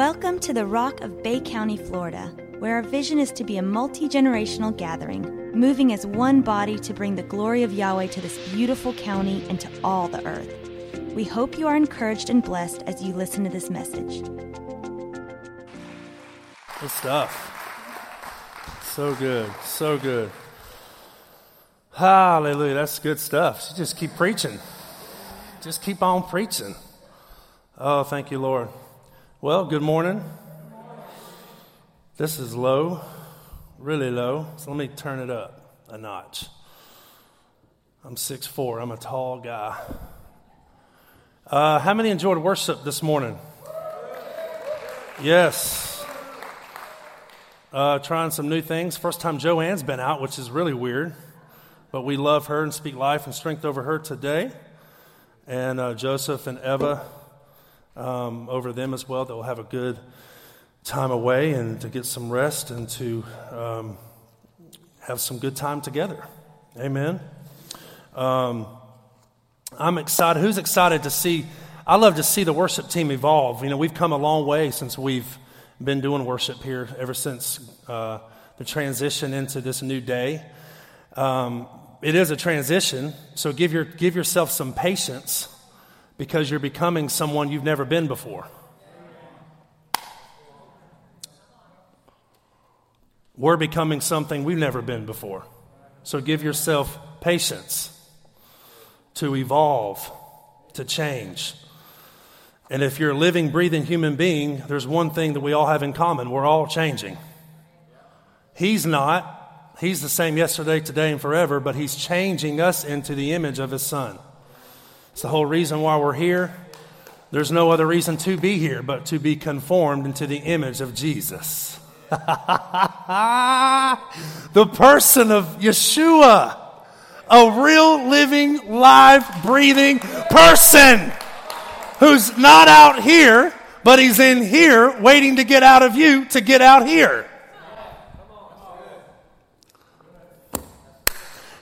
Welcome to the Rock of Bay County, Florida, where our vision is to be a multi generational gathering, moving as one body to bring the glory of Yahweh to this beautiful county and to all the earth. We hope you are encouraged and blessed as you listen to this message. Good stuff. So good. So good. Hallelujah. That's good stuff. So just keep preaching. Just keep on preaching. Oh, thank you, Lord. Well, good morning. This is low, really low. So let me turn it up a notch. I'm 6'4, I'm a tall guy. Uh, how many enjoyed worship this morning? Yes. Uh, trying some new things. First time Joanne's been out, which is really weird. But we love her and speak life and strength over her today. And uh, Joseph and Eva um, over them as well. They'll have a good time away and to get some rest and to um, have some good time together. Amen. Um, I'm excited. Who's excited to see? I love to see the worship team evolve. You know, we've come a long way since we've been doing worship here ever since uh, the transition into this new day. Um, it is a transition, so give, your, give yourself some patience because you're becoming someone you've never been before. We're becoming something we've never been before. So give yourself patience to evolve, to change. And if you're a living, breathing human being, there's one thing that we all have in common we're all changing. He's not. He's the same yesterday, today, and forever, but He's changing us into the image of His Son. It's the whole reason why we're here. There's no other reason to be here but to be conformed into the image of Jesus. the person of Yeshua, a real living, live, breathing person who's not out here, but he's in here waiting to get out of you to get out here.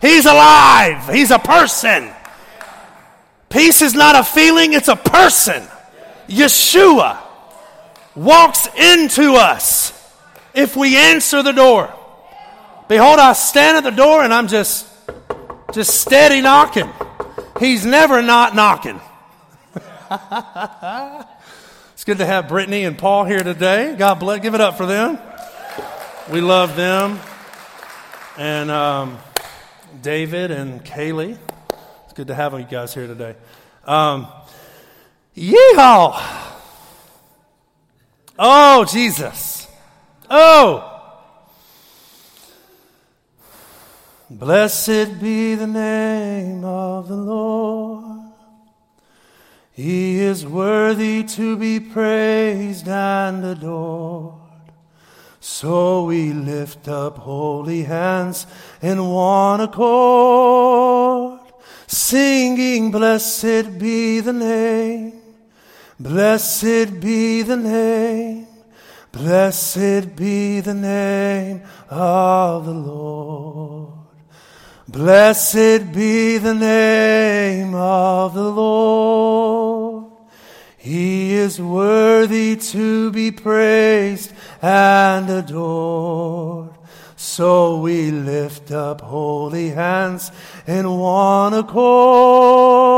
He's alive. He's a person. Peace is not a feeling, it's a person. Yeshua walks into us if we answer the door. Behold, I stand at the door and I'm just just steady knocking. He's never not knocking. it's good to have Brittany and Paul here today. God bless. Give it up for them. We love them. And um, David and Kaylee good to have you guys here today. Um, yeehaw! Oh, Jesus. Oh! Blessed be the name of the Lord. He is worthy to be praised and adored. So we lift up holy hands in one accord singing, Blessed be the name, blessed be the name, blessed be the name of the Lord. Blessed be the name of the Lord. He is worthy to be praised and adored. So we lift up holy hands in one accord,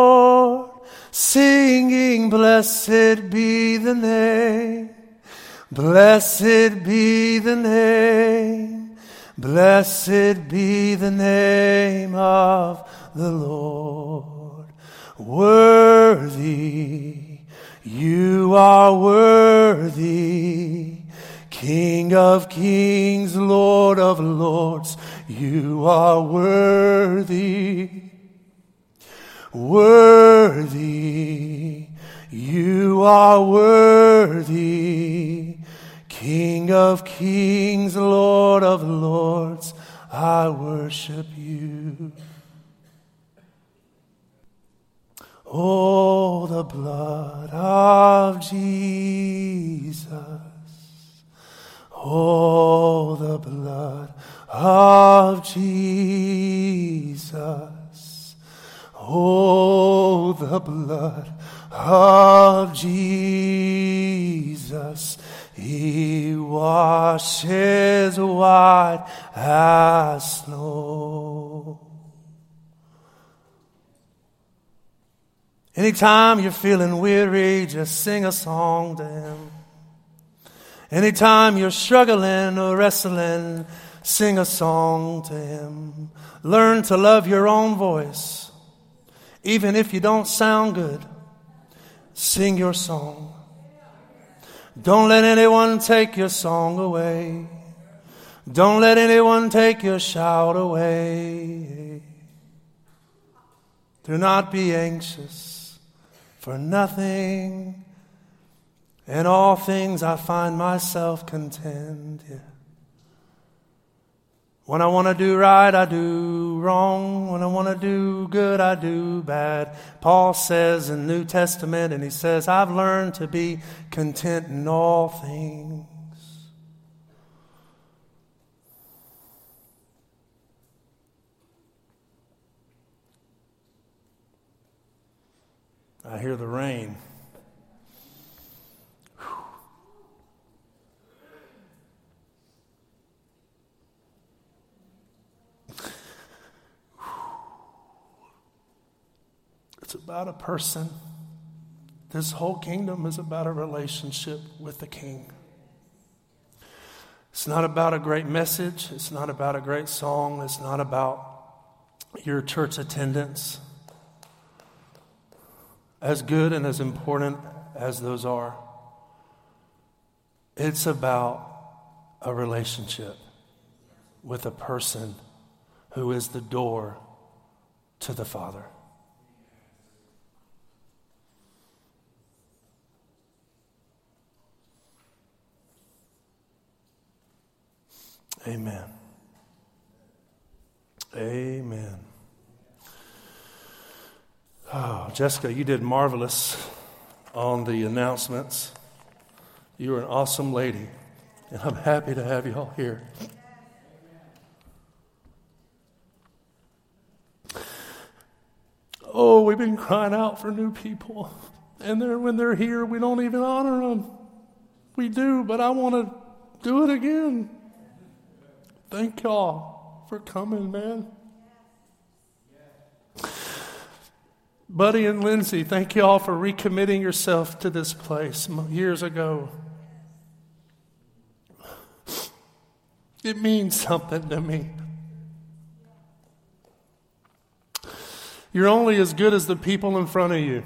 singing, Blessed be the name, blessed be the name, blessed be the name of the Lord. Worthy, you are worthy King of kings, Lord of lords, you are worthy. Worthy, you are worthy. King of kings, Lord of lords, I worship you. Oh, the blood of Jesus Oh, the blood of Jesus. Oh, the blood of Jesus. He washes white as snow. Anytime you're feeling weary, just sing a song to Him. Anytime you're struggling or wrestling, sing a song to Him. Learn to love your own voice. Even if you don't sound good, sing your song. Don't let anyone take your song away. Don't let anyone take your shout away. Do not be anxious for nothing. In all things I find myself content. Yeah. When I want to do right, I do wrong. When I want to do good, I do bad. Paul says in New Testament, and he says, I've learned to be content in all things. I hear the rain. It's about a person. This whole kingdom is about a relationship with the king. It's not about a great message. It's not about a great song. It's not about your church attendance. As good and as important as those are, it's about a relationship with a person who is the door to the Father. Amen. Amen. Oh, Jessica, you did marvelous on the announcements. You are an awesome lady, and I'm happy to have you all here. Oh, we've been crying out for new people. And they're, when they're here, we don't even honor them. We do, but I want to do it again. Thank y'all for coming, man. Buddy and Lindsay, thank y'all for recommitting yourself to this place years ago. It means something to me. You're only as good as the people in front of you.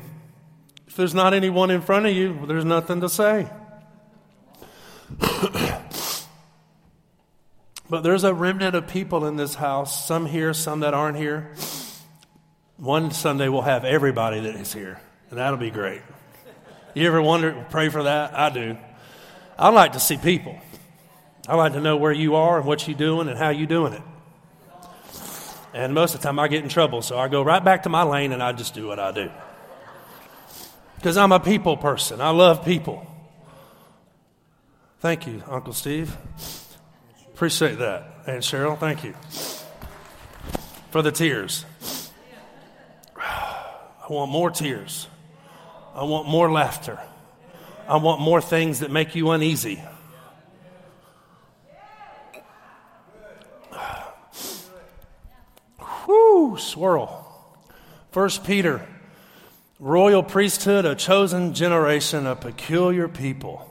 If there's not anyone in front of you, there's nothing to say. But there's a remnant of people in this house, some here, some that aren't here. One Sunday we'll have everybody that is here, and that'll be great. You ever wonder, pray for that? I do. I like to see people. I like to know where you are and what you're doing and how you're doing it. And most of the time I get in trouble, so I go right back to my lane and I just do what I do. Because I'm a people person. I love people. Thank you, Uncle Steve. Appreciate that. And Cheryl, thank you for the tears. I want more tears. I want more laughter. I want more things that make you uneasy. Whoo, swirl. First Peter, royal priesthood, a chosen generation, a peculiar people.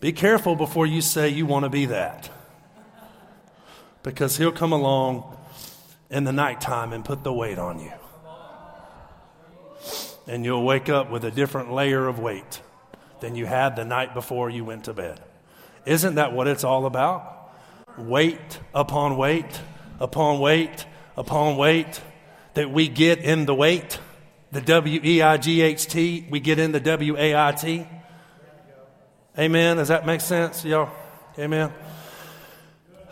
Be careful before you say you want to be that because he'll come along in the nighttime and put the weight on you. And you'll wake up with a different layer of weight than you had the night before you went to bed. Isn't that what it's all about? Weight upon weight upon weight upon weight that we get in the weight. The W E I G H T, we get in the W A I T. Amen. Does that make sense, y'all? Amen.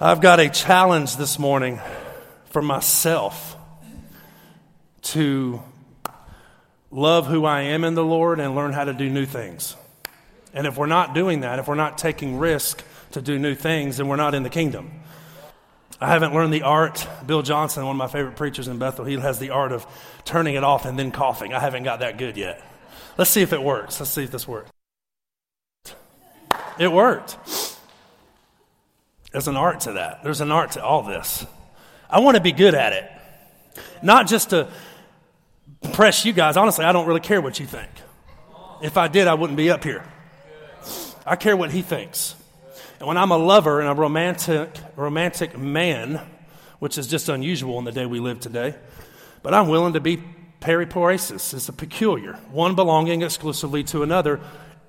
I've got a challenge this morning for myself to love who I am in the Lord and learn how to do new things. And if we're not doing that, if we're not taking risk to do new things, then we're not in the kingdom. I haven't learned the art. Bill Johnson, one of my favorite preachers in Bethel, he has the art of turning it off and then coughing. I haven't got that good yet. Let's see if it works. Let's see if this works. It worked. There's an art to that. There's an art to all this. I want to be good at it. Not just to impress you guys. Honestly, I don't really care what you think. If I did, I wouldn't be up here. I care what he thinks. And when I'm a lover and a romantic, romantic man, which is just unusual in the day we live today, but I'm willing to be periporesis. It's a peculiar, one belonging exclusively to another.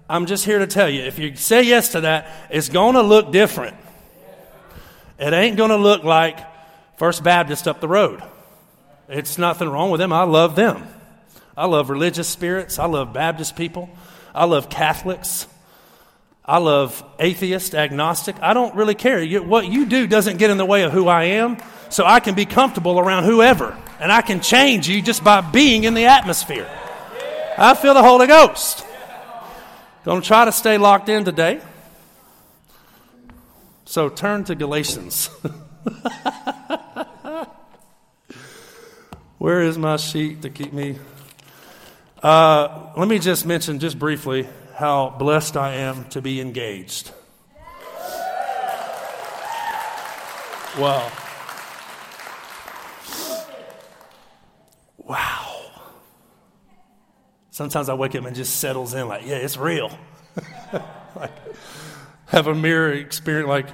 I'm just here to tell you if you say yes to that, it's going to look different. It ain't going to look like First Baptist up the road. It's nothing wrong with them. I love them. I love religious spirits. I love Baptist people. I love Catholics. I love atheist, agnostic. I don't really care. what you do doesn't get in the way of who I am, so I can be comfortable around whoever. And I can change you just by being in the atmosphere. I feel the Holy Ghost. Don't try to stay locked in today. So turn to Galatians. Where is my sheet to keep me? Uh, let me just mention, just briefly, how blessed I am to be engaged. Wow. Wow. Sometimes I wake up and just settles in like, yeah, it's real. like, have a mirror experience like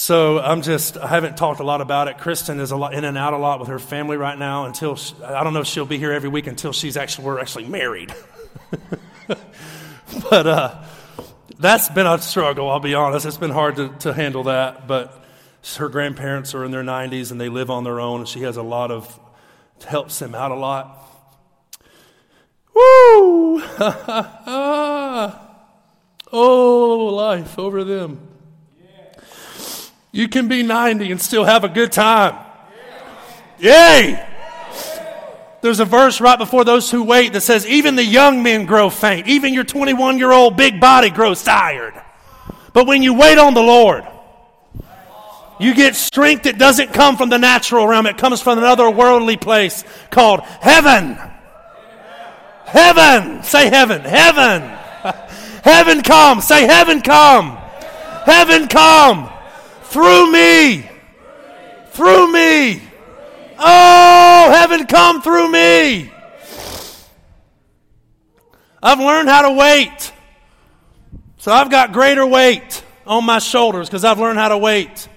so I'm just, I haven't talked a lot about it. Kristen is a lot in and out a lot with her family right now until, she, I don't know if she'll be here every week until she's actually, we're actually married. but uh, that's been a struggle, I'll be honest. It's been hard to, to handle that. But her grandparents are in their 90s and they live on their own, and she has a lot of, helps them out a lot. Woo! oh, life over them. You can be 90 and still have a good time. Yay! There's a verse right before those who wait that says, Even the young men grow faint. Even your 21 year old big body grows tired. But when you wait on the Lord, you get strength that doesn't come from the natural realm, it comes from another worldly place called heaven. Heaven! Say heaven. Heaven! Heaven come! Say heaven come! Heaven come! Through me. Through me. Oh, heaven come through me. I've learned how to wait. So I've got greater weight on my shoulders because I've learned how to wait.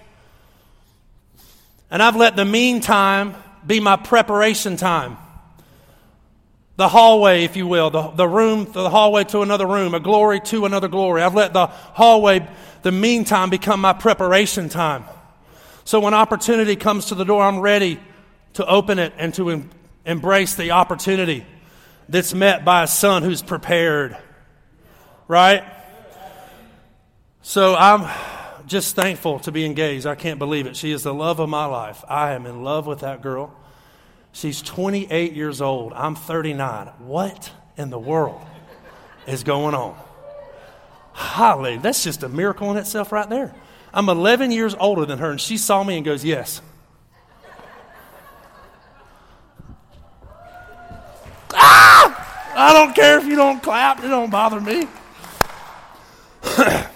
And I've let the meantime be my preparation time. The hallway, if you will, the, the room, the hallway to another room, a glory to another glory. I've let the hallway the meantime become my preparation time. So when opportunity comes to the door, I'm ready to open it and to em- embrace the opportunity that's met by a son who's prepared. Right? So I'm just thankful to be engaged. I can't believe it. She is the love of my life. I am in love with that girl. She's 28 years old. I'm 39. What in the world is going on? Holly, That's just a miracle in itself right there. I'm 11 years older than her, and she saw me and goes, Yes. ah! I don't care if you don't clap, it don't bother me. oh,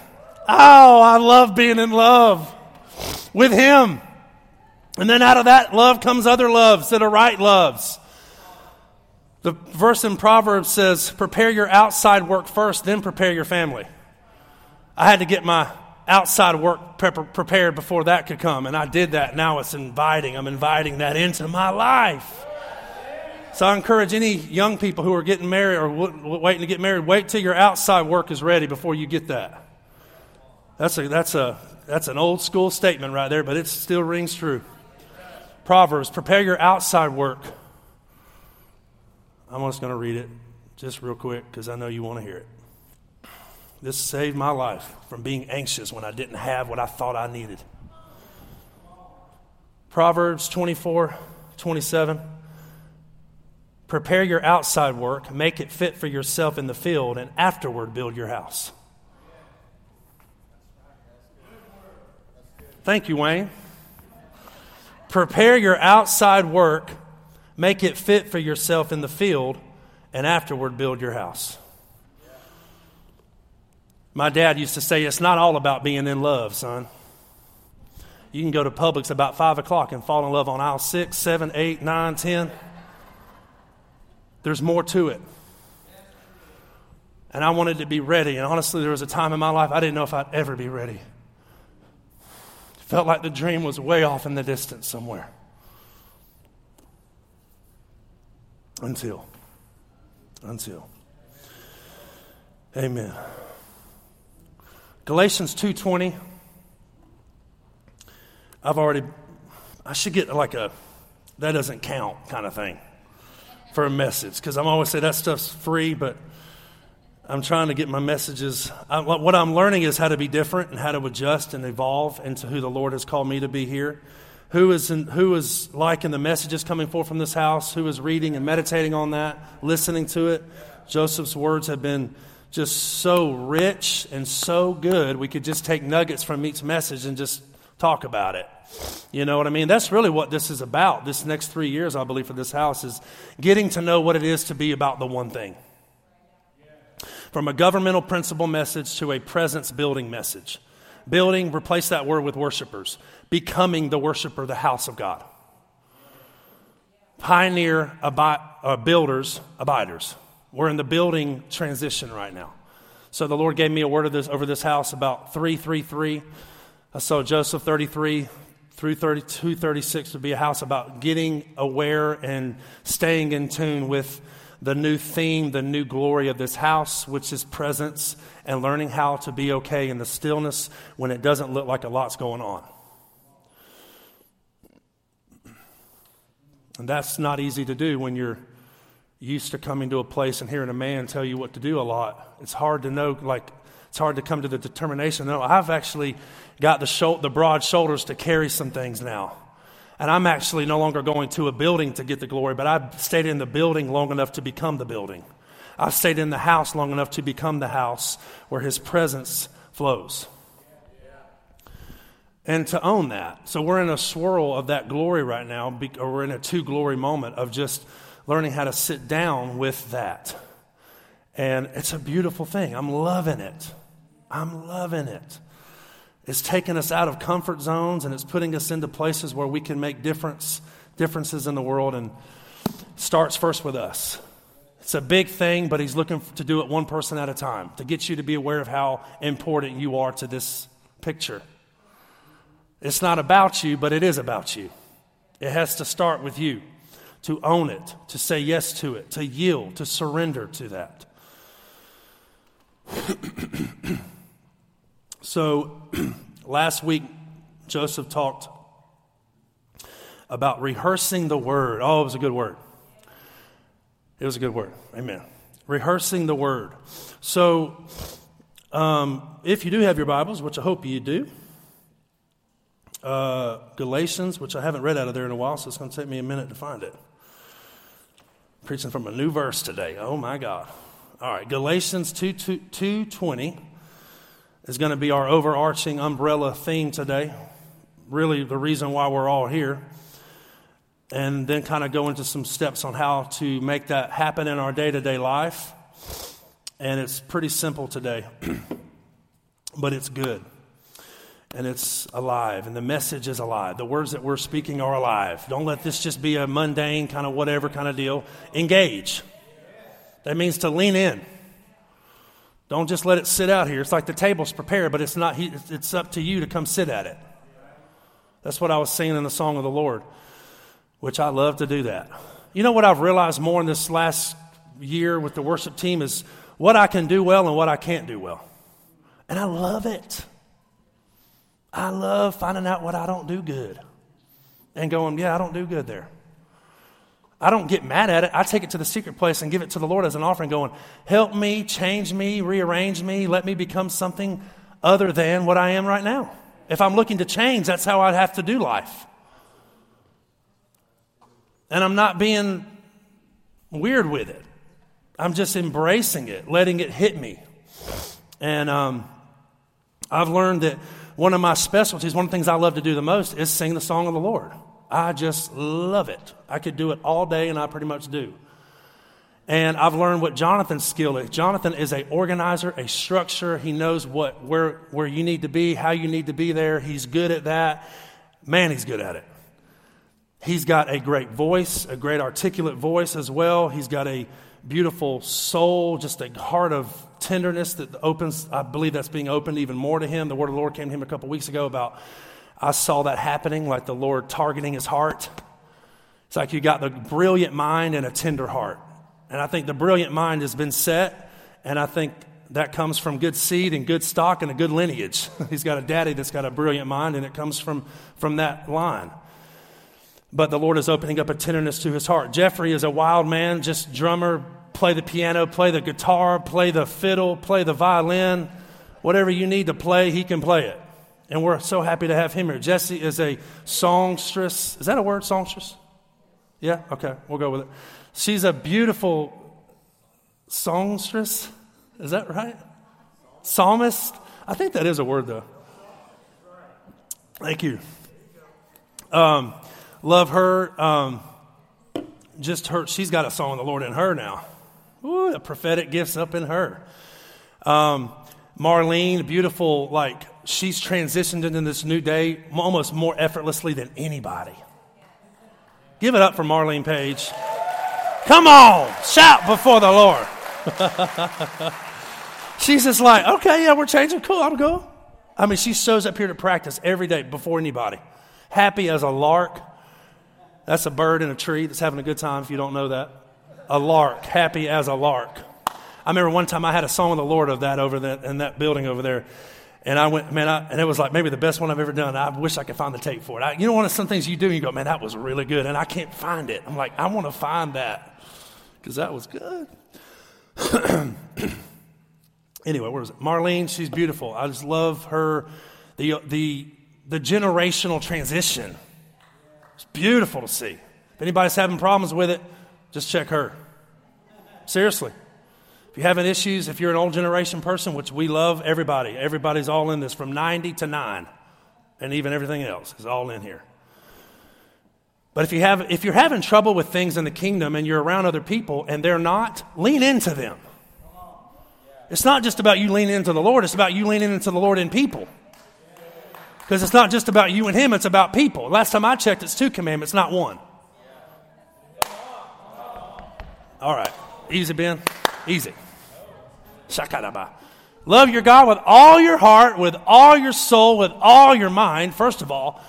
I love being in love with Him. And then out of that love comes other loves that are right loves. The verse in Proverbs says, Prepare your outside work first, then prepare your family. I had to get my outside work prepared before that could come, and I did that. Now it's inviting. I'm inviting that into my life. So I encourage any young people who are getting married or waiting to get married, wait till your outside work is ready before you get that. That's a that's a that's an old school statement right there, but it still rings true. Proverbs, prepare your outside work. I'm just going to read it just real quick because I know you want to hear it. This saved my life from being anxious when I didn't have what I thought I needed. Proverbs 24, 27. Prepare your outside work, make it fit for yourself in the field, and afterward build your house. Thank you, Wayne. Prepare your outside work, make it fit for yourself in the field, and afterward build your house. My dad used to say, It's not all about being in love, son. You can go to Publix about 5 o'clock and fall in love on aisle 6, 7, 8, 9, 10. There's more to it. And I wanted to be ready. And honestly, there was a time in my life I didn't know if I'd ever be ready. Felt like the dream was way off in the distance somewhere. Until. Until. Amen. Galatians 2:20 I've already I should get like a that doesn't count kind of thing for a message because I'm always say that stuff's free but I'm trying to get my messages. I, what I'm learning is how to be different and how to adjust and evolve into who the Lord has called me to be here. Who is, in, who is liking the messages coming forth from this house? Who is reading and meditating on that, listening to it? Joseph's words have been just so rich and so good. We could just take nuggets from each message and just talk about it. You know what I mean? That's really what this is about. This next three years, I believe, for this house is getting to know what it is to be about the one thing. From a governmental principle message to a presence building message. Building, replace that word with worshipers. Becoming the worshiper, the house of God. Pioneer abi- uh, builders, abiders. We're in the building transition right now. So the Lord gave me a word of this over this house about 333. I saw Joseph 33 through 32, 36 would be a house about getting aware and staying in tune with the new theme, the new glory of this house, which is presence, and learning how to be okay in the stillness when it doesn't look like a lot's going on. And that's not easy to do when you're used to coming to a place and hearing a man tell you what to do a lot. It's hard to know, like, it's hard to come to the determination. No, I've actually got the, sho- the broad shoulders to carry some things now. And I'm actually no longer going to a building to get the glory, but I've stayed in the building long enough to become the building. I've stayed in the house long enough to become the house where his presence flows. And to own that. So we're in a swirl of that glory right now, or we're in a two glory moment of just learning how to sit down with that. And it's a beautiful thing. I'm loving it. I'm loving it. It's taking us out of comfort zones and it's putting us into places where we can make difference, differences in the world and starts first with us. It's a big thing, but he's looking to do it one person at a time to get you to be aware of how important you are to this picture. It's not about you, but it is about you. It has to start with you to own it, to say yes to it, to yield, to surrender to that. so, last week, Joseph talked about rehearsing the word. Oh, it was a good word. It was a good word. Amen. Rehearsing the word. So, um, if you do have your Bibles, which I hope you do, uh, Galatians, which I haven't read out of there in a while, so it's going to take me a minute to find it. Preaching from a new verse today. Oh my God. All right, Galatians 2, 2, 220 is going to be our overarching umbrella theme today. Really, the reason why we're all here. And then kind of go into some steps on how to make that happen in our day to day life. And it's pretty simple today, but it's good and it's alive, and the message is alive. The words that we're speaking are alive. Don't let this just be a mundane kind of whatever kind of deal. Engage. That means to lean in. Don't just let it sit out here. It's like the table's prepared, but it's not. It's up to you to come sit at it. That's what I was singing in the song of the Lord, which I love to do that. You know what I've realized more in this last year with the worship team is what I can do well and what I can't do well. And I love it. I love finding out what I don't do good and going, yeah, I don't do good there. I don't get mad at it. I take it to the secret place and give it to the Lord as an offering, going, help me, change me, rearrange me, let me become something other than what I am right now. If I'm looking to change, that's how I have to do life. And I'm not being weird with it. I'm just embracing it, letting it hit me. And um, I've learned that one of my specialties, one of the things I love to do the most is sing the song of the Lord. I just love it. I could do it all day, and I pretty much do. And I've learned what Jonathan's skill is. Jonathan is a organizer, a structure. He knows what where where you need to be, how you need to be there. He's good at that. Man, he's good at it. He's got a great voice, a great articulate voice as well. He's got a beautiful soul, just a heart of tenderness that opens. I believe that's being opened even more to him. The word of the Lord came to him a couple weeks ago about I saw that happening, like the Lord targeting his heart. It's like you got the brilliant mind and a tender heart. And I think the brilliant mind has been set, and I think that comes from good seed and good stock and a good lineage. He's got a daddy that's got a brilliant mind, and it comes from, from that line. But the Lord is opening up a tenderness to his heart. Jeffrey is a wild man, just drummer, play the piano, play the guitar, play the fiddle, play the violin. Whatever you need to play, he can play it. And we're so happy to have him here. Jesse is a songstress. Is that a word, songstress? Yeah? Okay, we'll go with it. She's a beautiful songstress. Is that right? Psalmist? I think that is a word, though. Thank you. Um, love her. Um, just her, she's got a song of the Lord in her now. Ooh, the prophetic gifts up in her. Um, Marlene, beautiful, like she's transitioned into this new day almost more effortlessly than anybody. Give it up for Marlene Page. Come on, shout before the Lord. She's just like, okay, yeah, we're changing. Cool, I'm cool. I mean, she shows up here to practice every day before anybody. Happy as a lark. That's a bird in a tree that's having a good time, if you don't know that. A lark, happy as a lark. I remember one time I had a song of the Lord of that over that in that building over there. And I went, man, I, and it was like maybe the best one I've ever done. I wish I could find the tape for it. I, you know, one of some things you do, you go, man, that was really good, and I can't find it. I'm like, I want to find that because that was good. anyway, where was it? Marlene, she's beautiful. I just love her, the, the, the generational transition. It's beautiful to see. If anybody's having problems with it, just check her. Seriously. You're having issues, if you're an old generation person, which we love everybody, everybody's all in this from 90 to 9, and even everything else is all in here. But if, you have, if you're having trouble with things in the kingdom and you're around other people and they're not, lean into them. It's not just about you leaning into the Lord, it's about you leaning into the Lord in people. Because it's not just about you and Him, it's about people. Last time I checked, it's two commandments, not one. All right. Easy, Ben. Easy. Shakaraba. Love your God with all your heart, with all your soul, with all your mind. First of all,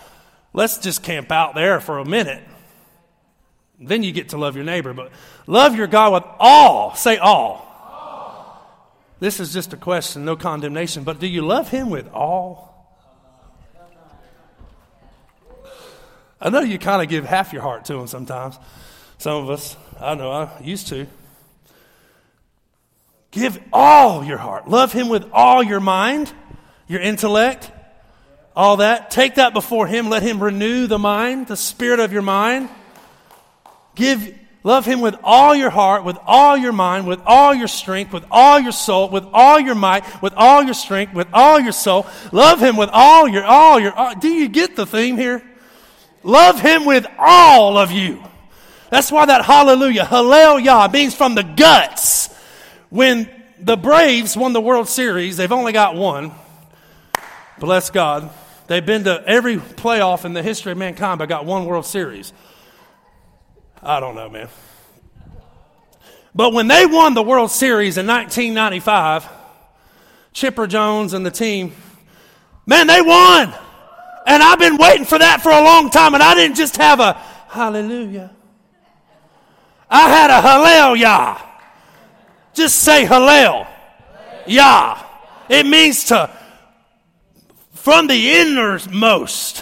let's just camp out there for a minute. Then you get to love your neighbor. But love your God with all. Say all. all. This is just a question, no condemnation. But do you love Him with all? I know you kind of give half your heart to Him sometimes. Some of us, I know I used to. Give all your heart. Love Him with all your mind, your intellect, all that. Take that before Him. Let Him renew the mind, the spirit of your mind. Give, love Him with all your heart, with all your mind, with all your strength, with all your soul, with all your might, with all your strength, with all your soul. Love Him with all your, all your, all. do you get the theme here? Love Him with all of you. That's why that hallelujah, hallelujah, means from the guts. When the Braves won the World Series, they've only got one. Bless God. They've been to every playoff in the history of mankind, but got one World Series. I don't know, man. But when they won the World Series in 1995, Chipper Jones and the team, man, they won. And I've been waiting for that for a long time, and I didn't just have a hallelujah. I had a hallelujah. Just say hallel. Yah. It means to, from the innermost.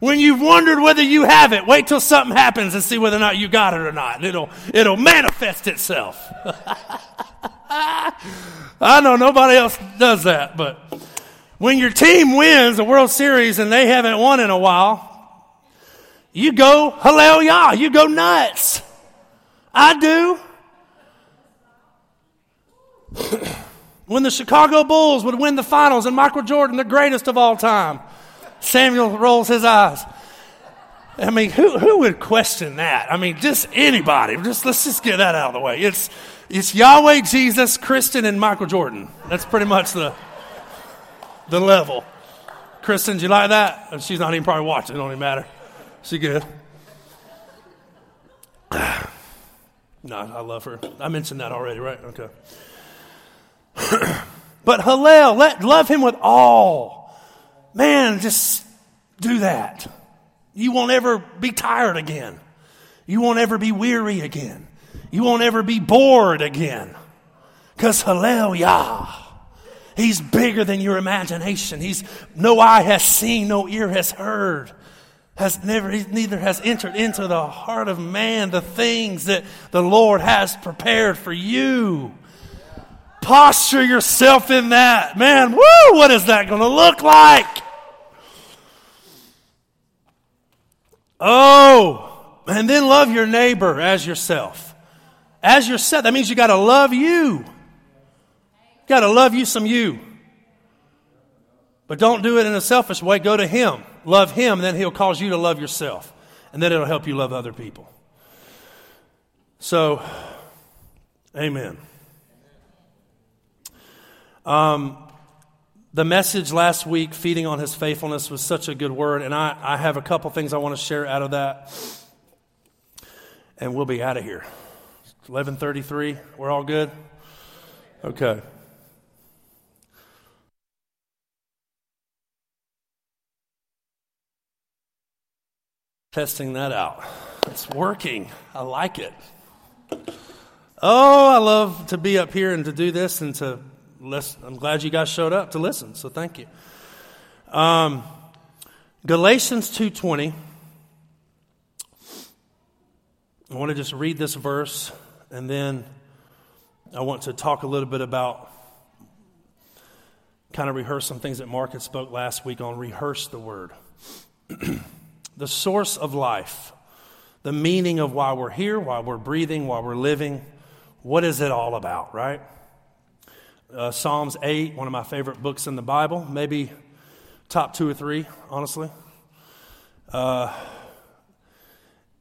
when you've wondered whether you have it, wait till something happens and see whether or not you got it or not. It'll, it'll manifest itself. I know nobody else does that, but when your team wins the World Series and they haven't won in a while, you go hallelujah. You go nuts. I do. when the Chicago Bulls would win the finals and Michael Jordan, the greatest of all time, Samuel rolls his eyes. I mean, who, who would question that? I mean, just anybody. Just let's just get that out of the way. It's it's Yahweh, Jesus, Kristen, and Michael Jordan. That's pretty much the the level. Kristen, do you like that? Oh, she's not even probably watching. It don't even matter. She good. No, I love her. I mentioned that already, right? Okay. but Hallel, let love him with all. Man, just do that. You won't ever be tired again. You won't ever be weary again. You won't ever be bored again. Because Hallelujah. He's bigger than your imagination. He's no eye has seen, no ear has heard, has never, neither has entered into the heart of man the things that the Lord has prepared for you. Posture yourself in that. Man, woo, what is that going to look like? Oh, and then love your neighbor as yourself. As yourself. That means you got to love you. Got to love you some you. But don't do it in a selfish way. Go to Him. Love Him, then He'll cause you to love yourself. And then it'll help you love other people. So, amen. Um, the message last week, feeding on his faithfulness, was such a good word, and I, I have a couple things I want to share out of that, and we'll be out of here. 11:33. We're all good. Okay. Testing that out. It's working. I like it. Oh, I love to be up here and to do this and to listen. I'm glad you guys showed up to listen, so thank you. Um, Galatians 2.20. I want to just read this verse and then I want to talk a little bit about kind of rehearse some things that Mark had spoke last week on rehearse the word. the source of life, the meaning of why we're here, why we're breathing, why we're living. What is it all about, right? Uh, Psalms 8, one of my favorite books in the Bible, maybe top two or three, honestly. Uh,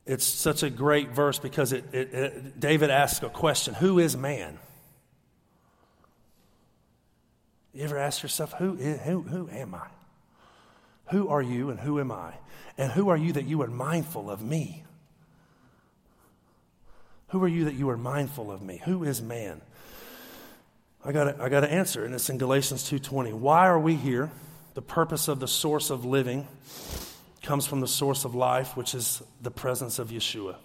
it's such a great verse because it, it, it, David asks a question Who is man? You ever ask yourself, who, is, who, who am I? Who are you and who am I? And who are you that you are mindful of me? Who are you that you are mindful of me? Who is man? I got I got to answer, and it's in Galatians 2:20. Why are we here? The purpose of the source of living comes from the source of life, which is the presence of Yeshua.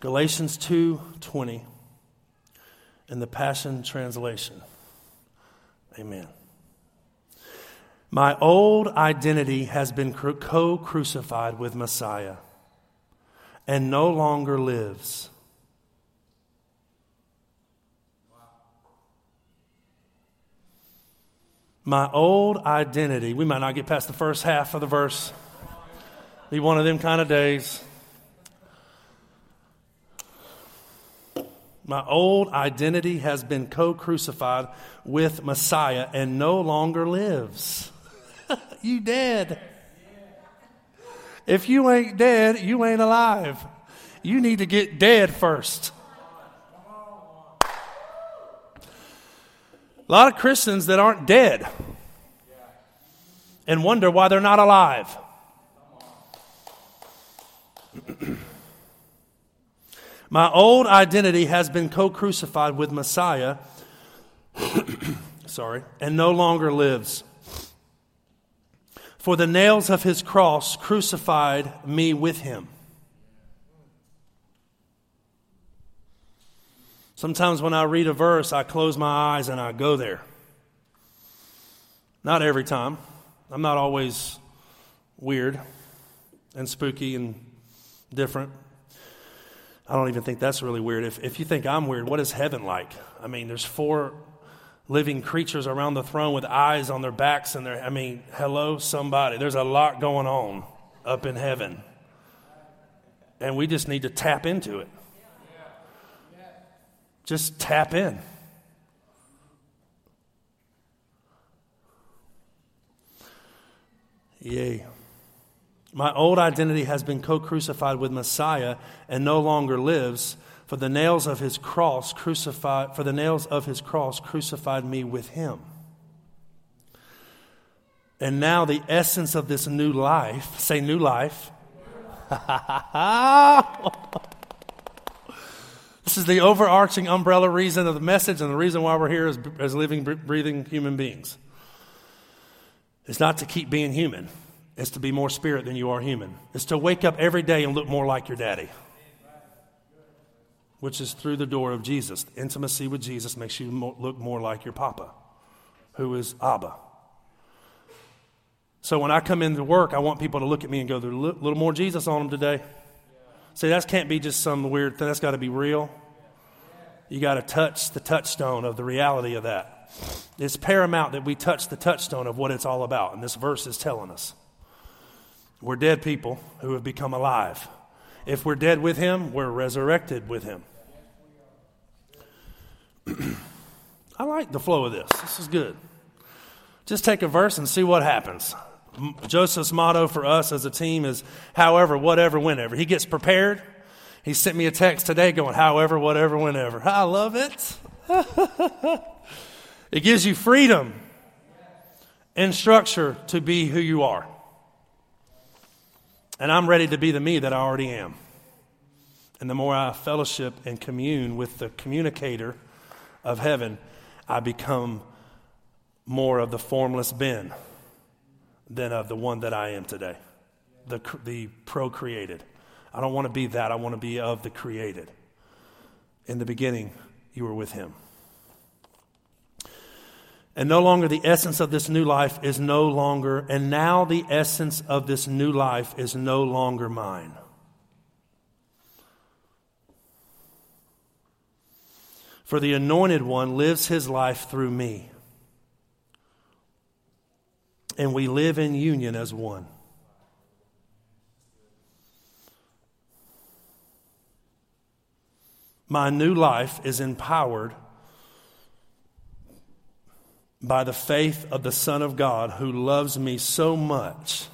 Galatians 2:20 in the Passion Translation. Amen. My old identity has been co crucified with Messiah and no longer lives. My old identity, we might not get past the first half of the verse, be one of them kind of days. My old identity has been co crucified with Messiah and no longer lives. you dead. If you ain't dead, you ain't alive. You need to get dead first. A lot of Christians that aren't dead and wonder why they're not alive. My old identity has been co crucified with Messiah, sorry, and no longer lives. For the nails of his cross crucified me with him. Sometimes when I read a verse, I close my eyes and I go there. Not every time. I'm not always weird and spooky and different. I don't even think that's really weird. If, if you think I'm weird, what is heaven like? I mean, there's four living creatures around the throne with eyes on their backs and their I mean, hello somebody. There's a lot going on up in heaven. And we just need to tap into it. Just tap in. Yay. My old identity has been co crucified with Messiah and no longer lives. For the nails of his cross crucified for the nails of his cross crucified me with him. And now the essence of this new life, say new life. this is the overarching umbrella reason of the message and the reason why we're here as, as living, breathing human beings. It's not to keep being human. It's to be more spirit than you are human. It's to wake up every day and look more like your daddy which is through the door of Jesus. Intimacy with Jesus makes you look more like your papa, who is Abba. So when I come into work, I want people to look at me and go, there's a little more Jesus on them today. See, that can't be just some weird thing. That's got to be real. You got to touch the touchstone of the reality of that. It's paramount that we touch the touchstone of what it's all about. And this verse is telling us we're dead people who have become alive. If we're dead with him, we're resurrected with him. I like the flow of this. This is good. Just take a verse and see what happens. Joseph's motto for us as a team is however, whatever, whenever. He gets prepared. He sent me a text today going, however, whatever, whenever. I love it. it gives you freedom and structure to be who you are. And I'm ready to be the me that I already am. And the more I fellowship and commune with the communicator of heaven, I become more of the formless Ben than of the one that I am today, the, the procreated. I don't want to be that. I want to be of the created. In the beginning, you were with him. And no longer the essence of this new life is no longer, and now the essence of this new life is no longer mine. For the anointed one lives his life through me. And we live in union as one. My new life is empowered by the faith of the Son of God who loves me so much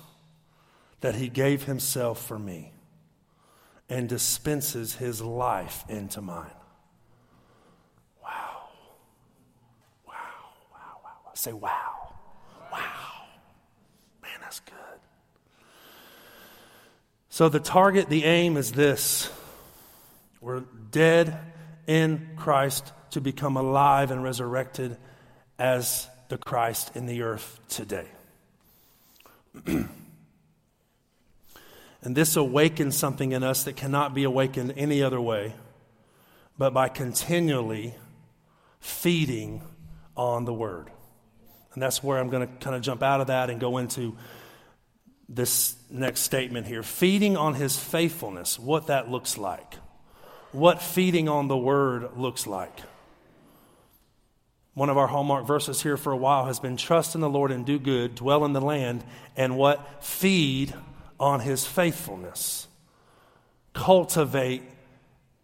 that he gave himself for me and dispenses his life into mine. Wow. Wow, wow, wow. Say, wow. Wow. Man, that's good. So, the target, the aim is this we're dead in Christ to become alive and resurrected as the Christ in the earth today. and this awakens something in us that cannot be awakened any other way but by continually feeding on the Word. And that's where I'm going to kind of jump out of that and go into this next statement here feeding on His faithfulness, what that looks like, what feeding on the Word looks like. One of our hallmark verses here for a while has been trust in the Lord and do good, dwell in the land, and what? Feed on his faithfulness. Cultivate.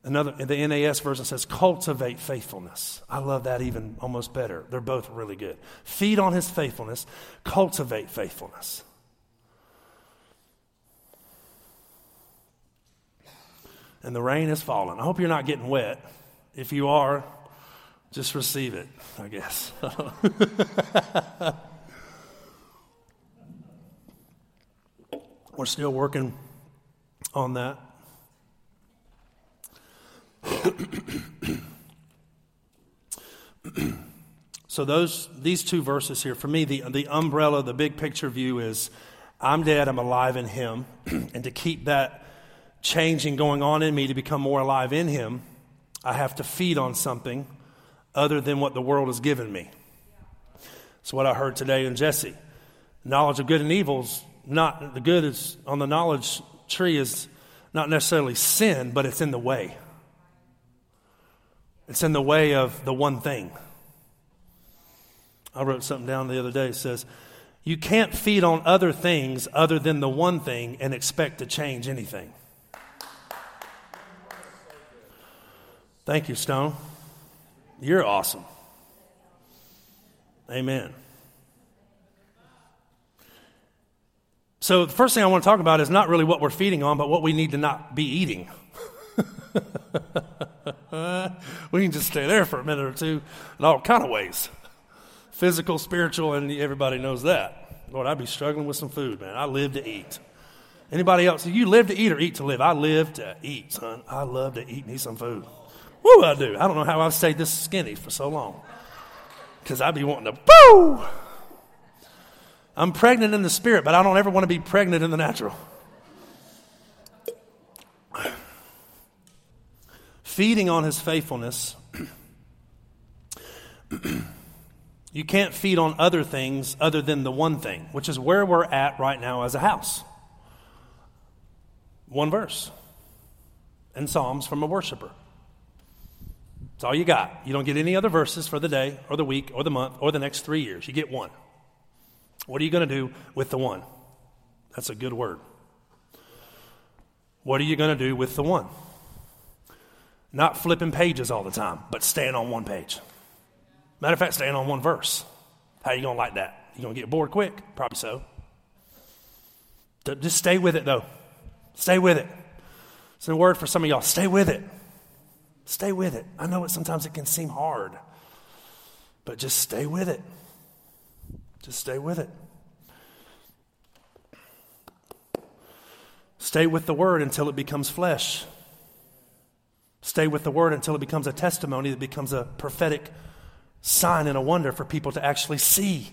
Another, the NAS version says cultivate faithfulness. I love that even almost better. They're both really good. Feed on his faithfulness, cultivate faithfulness. And the rain is falling. I hope you're not getting wet. If you are, just receive it, I guess. We're still working on that. so those these two verses here for me the the umbrella the big picture view is I'm dead I'm alive in him and to keep that changing going on in me to become more alive in him I have to feed on something other than what the world has given me. That's what I heard today in Jesse. Knowledge of good and evil is not the good is on the knowledge tree is not necessarily sin, but it's in the way. It's in the way of the one thing. I wrote something down the other day. It says, You can't feed on other things other than the one thing and expect to change anything. Thank you, Stone. You're awesome. Amen. So, the first thing I want to talk about is not really what we're feeding on, but what we need to not be eating. we can just stay there for a minute or two in all kind of ways physical, spiritual, and everybody knows that. Lord, I'd be struggling with some food, man. I live to eat. Anybody else? You live to eat or eat to live? I live to eat, son. I love to eat and eat some food. Woo, I do. I don't know how I've stayed this skinny for so long. Because I'd be wanting to, boo! I'm pregnant in the spirit, but I don't ever want to be pregnant in the natural. Feeding on his faithfulness. you can't feed on other things other than the one thing, which is where we're at right now as a house. One verse and Psalms from a worshiper. It's all you got. You don't get any other verses for the day or the week or the month or the next three years. You get one. What are you going to do with the one? That's a good word. What are you going to do with the one? Not flipping pages all the time, but staying on one page. Matter of fact, staying on one verse. How you going to like that? You going to get bored quick? Probably so. Just stay with it, though. Stay with it. It's a word for some of y'all. Stay with it. Stay with it. I know it sometimes it can seem hard, but just stay with it. Just stay with it. Stay with the word until it becomes flesh. Stay with the word until it becomes a testimony that becomes a prophetic sign and a wonder for people to actually see.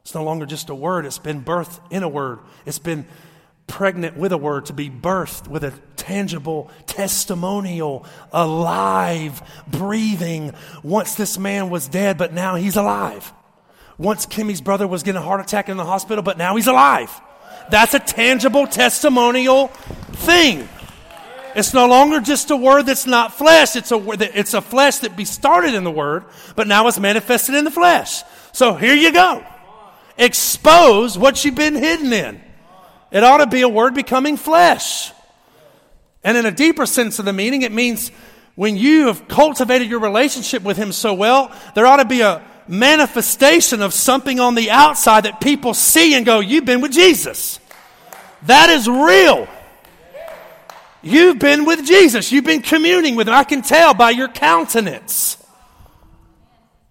It's no longer just a word, it's been birthed in a word. It's been pregnant with a word, to be birthed with a tangible, testimonial, alive, breathing. Once this man was dead, but now he's alive. Once Kimmy's brother was getting a heart attack in the hospital, but now he's alive. That's a tangible, testimonial thing. It's no longer just a word that's not flesh. It's a it's a flesh that be started in the word, but now it's manifested in the flesh. So here you go. Expose what you've been hidden in. It ought to be a word becoming flesh. And in a deeper sense of the meaning, it means when you have cultivated your relationship with Him so well, there ought to be a manifestation of something on the outside that people see and go, You've been with Jesus. That is real. You've been with Jesus. You've been communing with Him. I can tell by your countenance.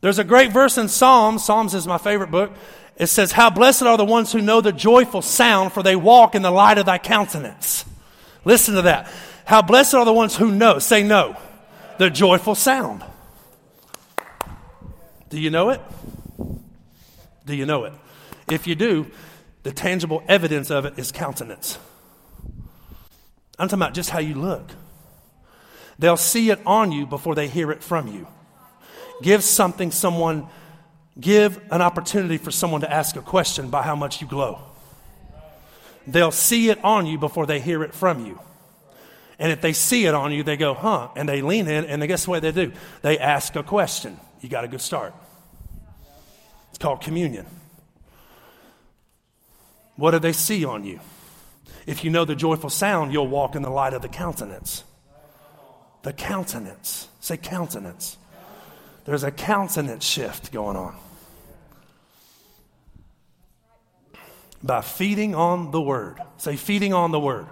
There's a great verse in Psalms. Psalms is my favorite book. It says, How blessed are the ones who know the joyful sound, for they walk in the light of thy countenance. Listen to that. How blessed are the ones who know, say no, the joyful sound. Do you know it? Do you know it? If you do, the tangible evidence of it is countenance. I'm talking about just how you look. They'll see it on you before they hear it from you. Give something someone Give an opportunity for someone to ask a question by how much you glow. They'll see it on you before they hear it from you. And if they see it on you, they go, huh? And they lean in, and guess what they do? They ask a question. You got a good start. It's called communion. What do they see on you? If you know the joyful sound, you'll walk in the light of the countenance. The countenance. Say countenance. There's a countenance shift going on. By feeding on the word. Say, feeding on the word.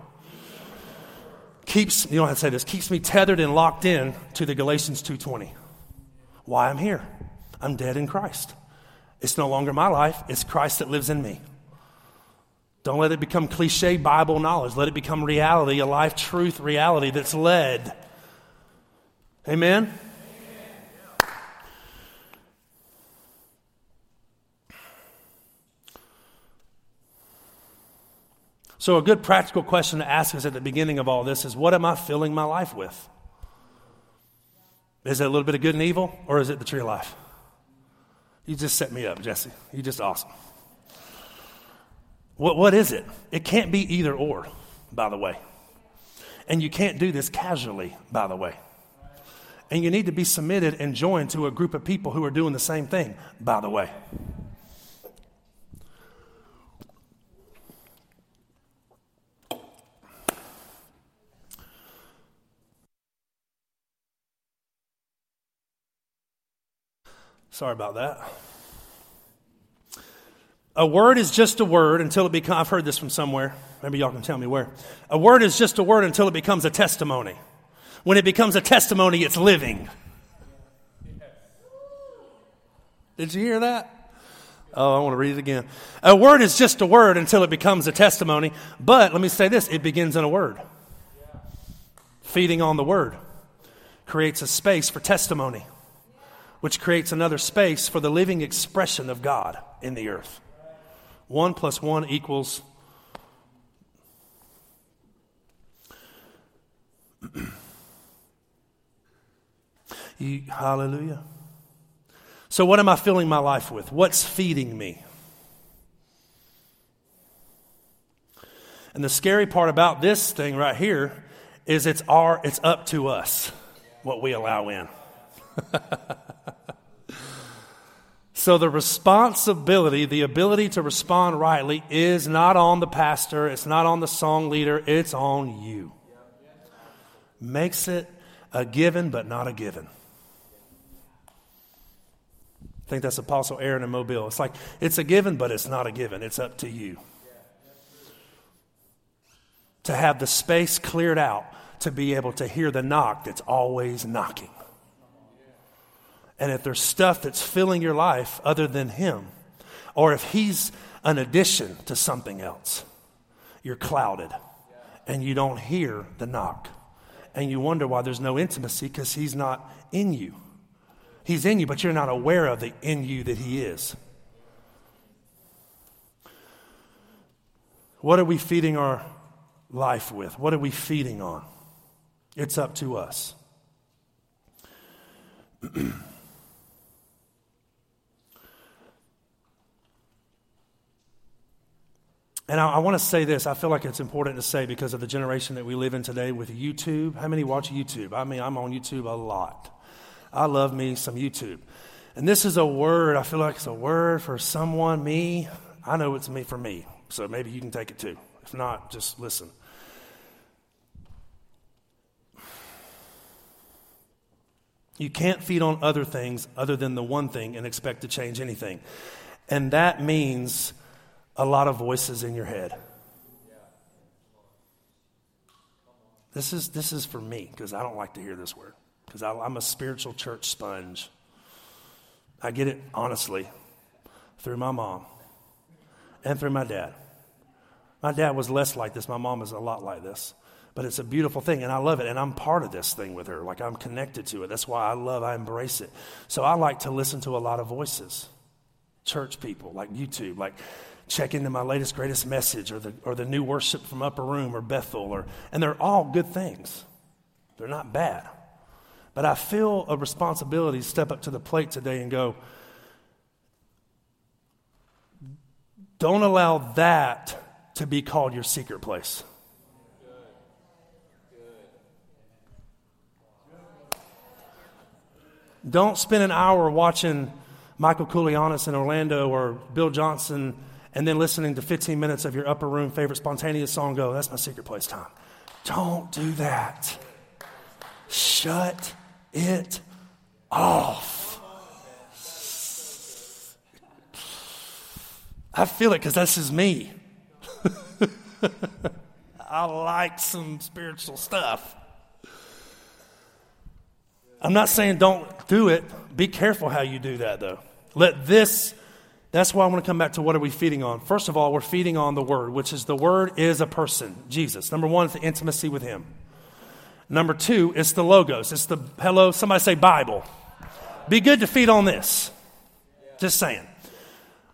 Keeps, you don't have to say this, keeps me tethered and locked in to the Galatians 2.20. Why I'm here. I'm dead in Christ. It's no longer my life, it's Christ that lives in me. Don't let it become cliche Bible knowledge. Let it become reality, a life truth reality that's led. Amen? So, a good practical question to ask us at the beginning of all this is what am I filling my life with? Is it a little bit of good and evil, or is it the tree of life? You just set me up, Jesse. You're just awesome. What, what is it? It can't be either or, by the way. And you can't do this casually, by the way. And you need to be submitted and joined to a group of people who are doing the same thing, by the way. Sorry about that. A word is just a word until it becomes, I've heard this from somewhere. Maybe y'all can tell me where. A word is just a word until it becomes a testimony. When it becomes a testimony, it's living. Did you hear that? Oh, I want to read it again. A word is just a word until it becomes a testimony. But let me say this it begins in a word. Feeding on the word creates a space for testimony, which creates another space for the living expression of God in the earth. One plus one equals. you, hallelujah. So, what am I filling my life with? What's feeding me? And the scary part about this thing right here is it's our it's up to us what we allow in. so the responsibility, the ability to respond rightly is not on the pastor, it's not on the song leader, it's on you. Makes it a given but not a given. I think that's Apostle Aaron in Mobile. It's like, it's a given, but it's not a given. It's up to you. To have the space cleared out to be able to hear the knock that's always knocking. And if there's stuff that's filling your life other than Him, or if He's an addition to something else, you're clouded and you don't hear the knock. And you wonder why there's no intimacy because He's not in you. He's in you, but you're not aware of the in you that He is. What are we feeding our life with? What are we feeding on? It's up to us. and I, I want to say this. I feel like it's important to say because of the generation that we live in today with YouTube. How many watch YouTube? I mean, I'm on YouTube a lot. I love me some YouTube. And this is a word, I feel like it's a word for someone, me. I know it's me for me. So maybe you can take it too. If not, just listen. You can't feed on other things other than the one thing and expect to change anything. And that means a lot of voices in your head. This is, this is for me because I don't like to hear this word because I'm a spiritual church sponge. I get it honestly through my mom and through my dad. My dad was less like this, my mom is a lot like this. But it's a beautiful thing, and I love it, and I'm part of this thing with her. Like I'm connected to it. That's why I love, I embrace it. So I like to listen to a lot of voices, church people, like YouTube, like check into my latest, greatest message, or the, or the new worship from Upper Room or Bethel, or, and they're all good things. They're not bad. But I feel a responsibility to step up to the plate today and go, don't allow that to be called your secret place. Don't spend an hour watching Michael Koulianos in Orlando or Bill Johnson and then listening to 15 minutes of your upper room favorite spontaneous song go, that's my secret place time. Don't do that. Shut it off. I feel it because this is me. I like some spiritual stuff. I'm not saying don't do it. Be careful how you do that, though. Let this, that's why I want to come back to what are we feeding on. First of all, we're feeding on the Word, which is the Word is a person, Jesus. Number one it's the intimacy with Him. Number two, it's the logos. It's the, hello, somebody say Bible. Be good to feed on this. Just saying.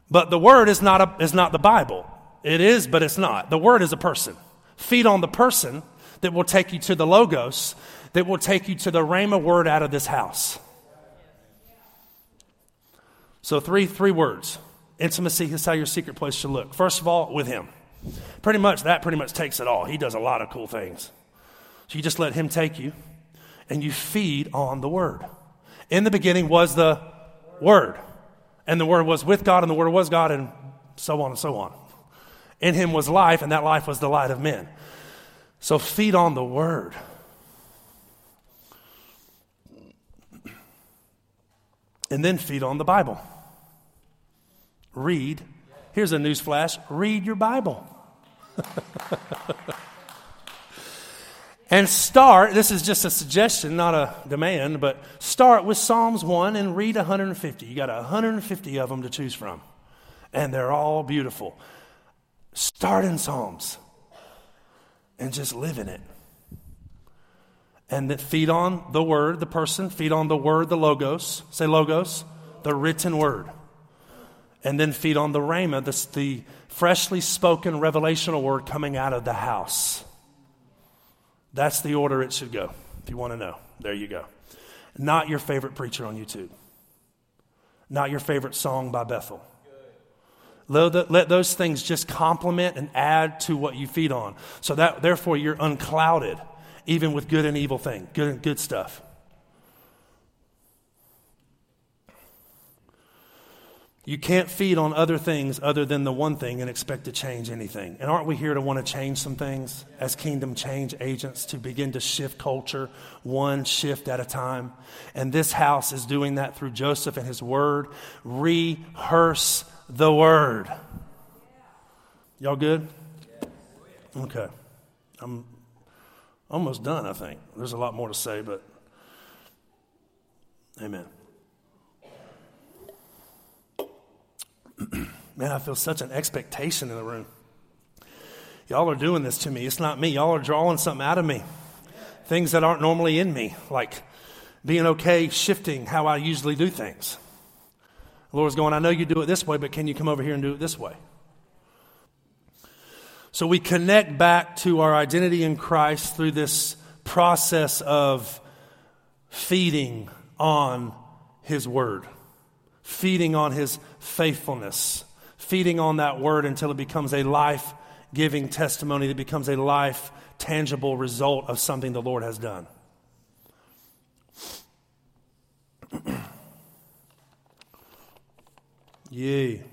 But the word is not, a, is not the Bible. It is, but it's not. The word is a person. Feed on the person that will take you to the logos, that will take you to the rhema word out of this house. So three, three words. Intimacy is how your secret place should look. First of all, with him. Pretty much, that pretty much takes it all. He does a lot of cool things. So you just let Him take you and you feed on the Word. In the beginning was the Word, and the Word was with God, and the Word was God, and so on and so on. In Him was life, and that life was the light of men. So feed on the Word. And then feed on the Bible. Read Here's a news flash read your Bible. and start, this is just a suggestion, not a demand, but start with Psalms 1 and read 150. You got 150 of them to choose from, and they're all beautiful. Start in Psalms and just live in it. And feed on the word, the person, feed on the word, the logos. Say logos, the written word. And then feed on the rhema, the, the freshly spoken revelational word coming out of the house. That's the order it should go. If you want to know, there you go. Not your favorite preacher on YouTube. Not your favorite song by Bethel. Let those things just complement and add to what you feed on. So that therefore you're unclouded, even with good and evil thing, good good stuff. You can't feed on other things other than the one thing and expect to change anything. And aren't we here to want to change some things as kingdom change agents to begin to shift culture one shift at a time? And this house is doing that through Joseph and his word. Rehearse the word. Y'all good? Okay. I'm almost done, I think. There's a lot more to say, but amen. Man, I feel such an expectation in the room. Y'all are doing this to me. It's not me. Y'all are drawing something out of me. Things that aren't normally in me, like being okay shifting how I usually do things. The Lord's going, I know you do it this way, but can you come over here and do it this way? So we connect back to our identity in Christ through this process of feeding on His Word, feeding on His faithfulness, feeding on that Word until it becomes a life giving testimony that becomes a life tangible result of something the Lord has done. Yay.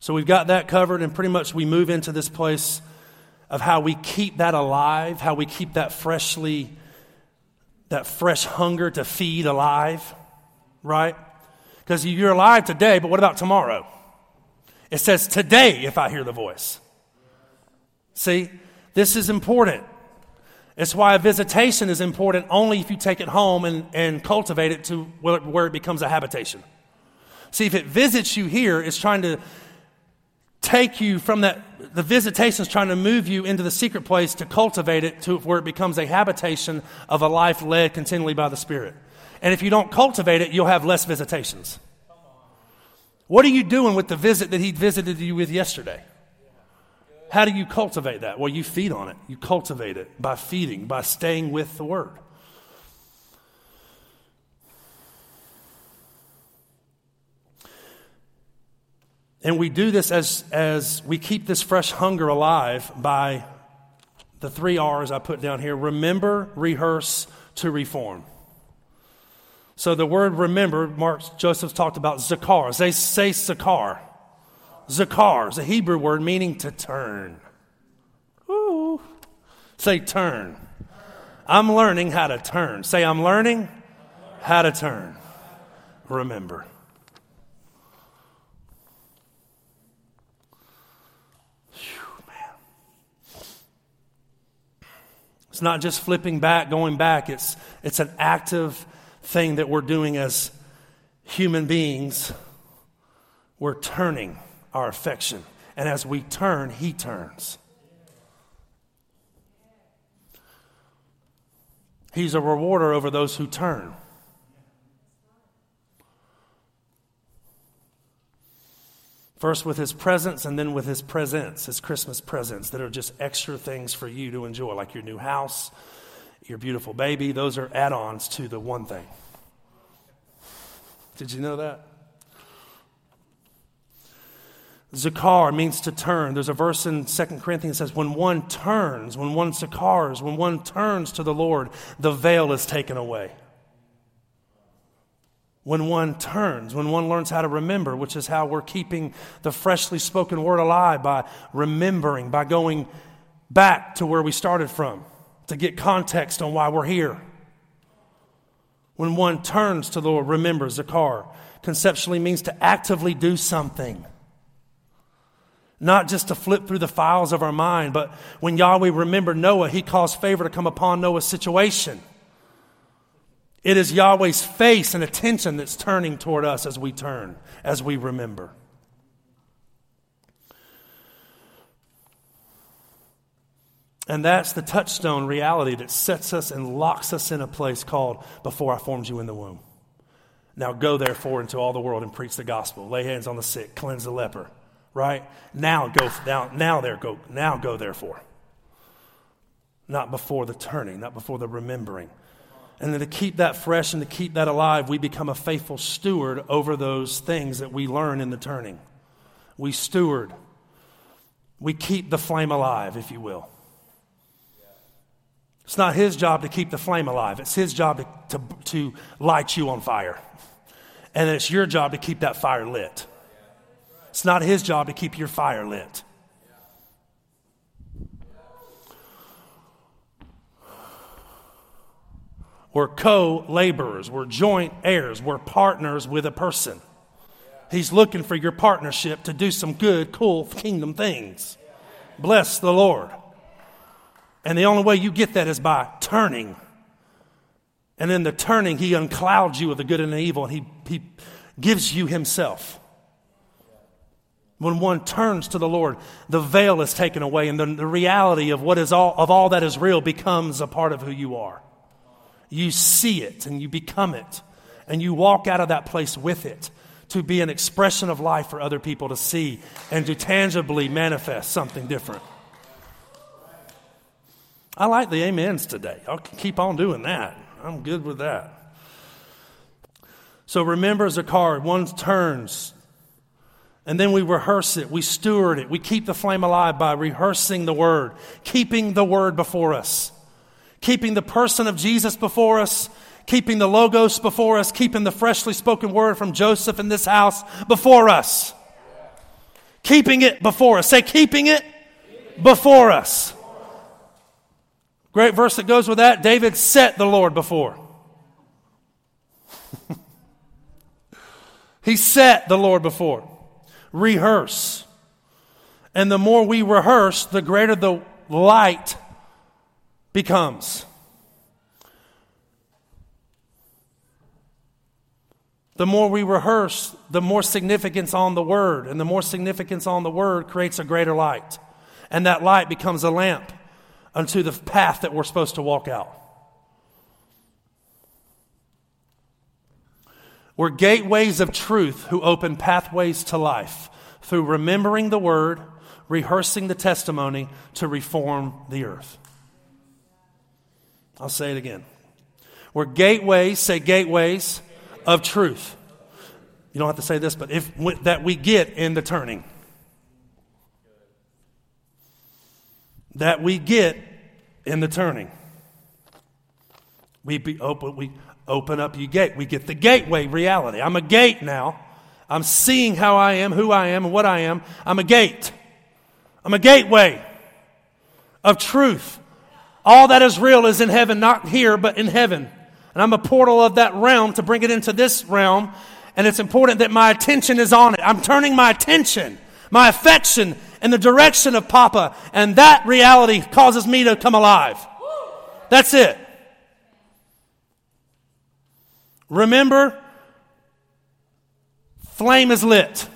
So we've got that covered, and pretty much we move into this place of how we keep that alive, how we keep that freshly, that fresh hunger to feed alive, right? Because you're alive today, but what about tomorrow? It says, Today, if I hear the voice. See, this is important. It's why a visitation is important only if you take it home and, and cultivate it to where, where it becomes a habitation. See, if it visits you here, it's trying to take you from that, the visitation is trying to move you into the secret place to cultivate it to where it becomes a habitation of a life led continually by the Spirit. And if you don't cultivate it, you'll have less visitations. What are you doing with the visit that he visited you with yesterday? How do you cultivate that? Well, you feed on it. You cultivate it by feeding, by staying with the Word. And we do this as, as we keep this fresh hunger alive by the three R's I put down here remember, rehearse, to reform. So the word remember, Mark Joseph talked about zakar. They say zakar. Zakar is a Hebrew word meaning to turn. Ooh. Say turn. I'm learning how to turn. Say, I'm learning how to turn. Remember. It's not just flipping back, going back. It's, it's an active thing that we're doing as human beings. We're turning our affection. And as we turn, He turns. He's a rewarder over those who turn. First with his presence and then with his presents, his Christmas presents that are just extra things for you to enjoy, like your new house, your beautiful baby. Those are add ons to the one thing. Did you know that? Zakar means to turn. There's a verse in 2 Corinthians that says, when one turns, when one zakars, when one turns to the Lord, the veil is taken away when one turns, when one learns how to remember, which is how we're keeping the freshly spoken word alive by remembering, by going back to where we started from to get context on why we're here. When one turns to the Lord, remembers zakar, conceptually means to actively do something. Not just to flip through the files of our mind, but when Yahweh remembered Noah, he caused favor to come upon Noah's situation. It is Yahweh's face and attention that's turning toward us as we turn, as we remember. And that's the touchstone reality that sets us and locks us in a place called before I formed you in the womb. Now go therefore into all the world and preach the gospel. Lay hands on the sick, cleanse the leper. Right? Now go now now there go now go therefore. Not before the turning, not before the remembering. And then to keep that fresh and to keep that alive, we become a faithful steward over those things that we learn in the turning. We steward. We keep the flame alive, if you will. It's not his job to keep the flame alive, it's his job to, to, to light you on fire. And it's your job to keep that fire lit. It's not his job to keep your fire lit. We're co laborers, we're joint heirs, we're partners with a person. He's looking for your partnership to do some good, cool kingdom things. Bless the Lord. And the only way you get that is by turning. And in the turning, He unclouds you of the good and the evil, and He, he gives you Himself. When one turns to the Lord, the veil is taken away, and the, the reality of what is all of all that is real becomes a part of who you are. You see it and you become it. And you walk out of that place with it to be an expression of life for other people to see and to tangibly manifest something different. I like the amens today. I'll keep on doing that. I'm good with that. So remember as a card, one turns, and then we rehearse it, we steward it, we keep the flame alive by rehearsing the word, keeping the word before us keeping the person of Jesus before us, keeping the Logos before us, keeping the freshly spoken word from Joseph in this house before us. Keeping it before us. Say, keeping it before us. Great verse that goes with that. David set the Lord before. he set the Lord before. Rehearse. And the more we rehearse, the greater the light becomes. The more we rehearse, the more significance on the word, and the more significance on the word creates a greater light. And that light becomes a lamp unto the path that we're supposed to walk out. We're gateways of truth who open pathways to life through remembering the word, rehearsing the testimony to reform the earth. I'll say it again. We're gateways, say gateways of truth. You don't have to say this, but if that we get in the turning. That we get in the turning. We be open, we open up your gate. We get the gateway reality. I'm a gate now. I'm seeing how I am, who I am, and what I am. I'm a gate. I'm a gateway of truth. All that is real is in heaven, not here, but in heaven. And I'm a portal of that realm to bring it into this realm. And it's important that my attention is on it. I'm turning my attention, my affection in the direction of Papa. And that reality causes me to come alive. That's it. Remember, flame is lit.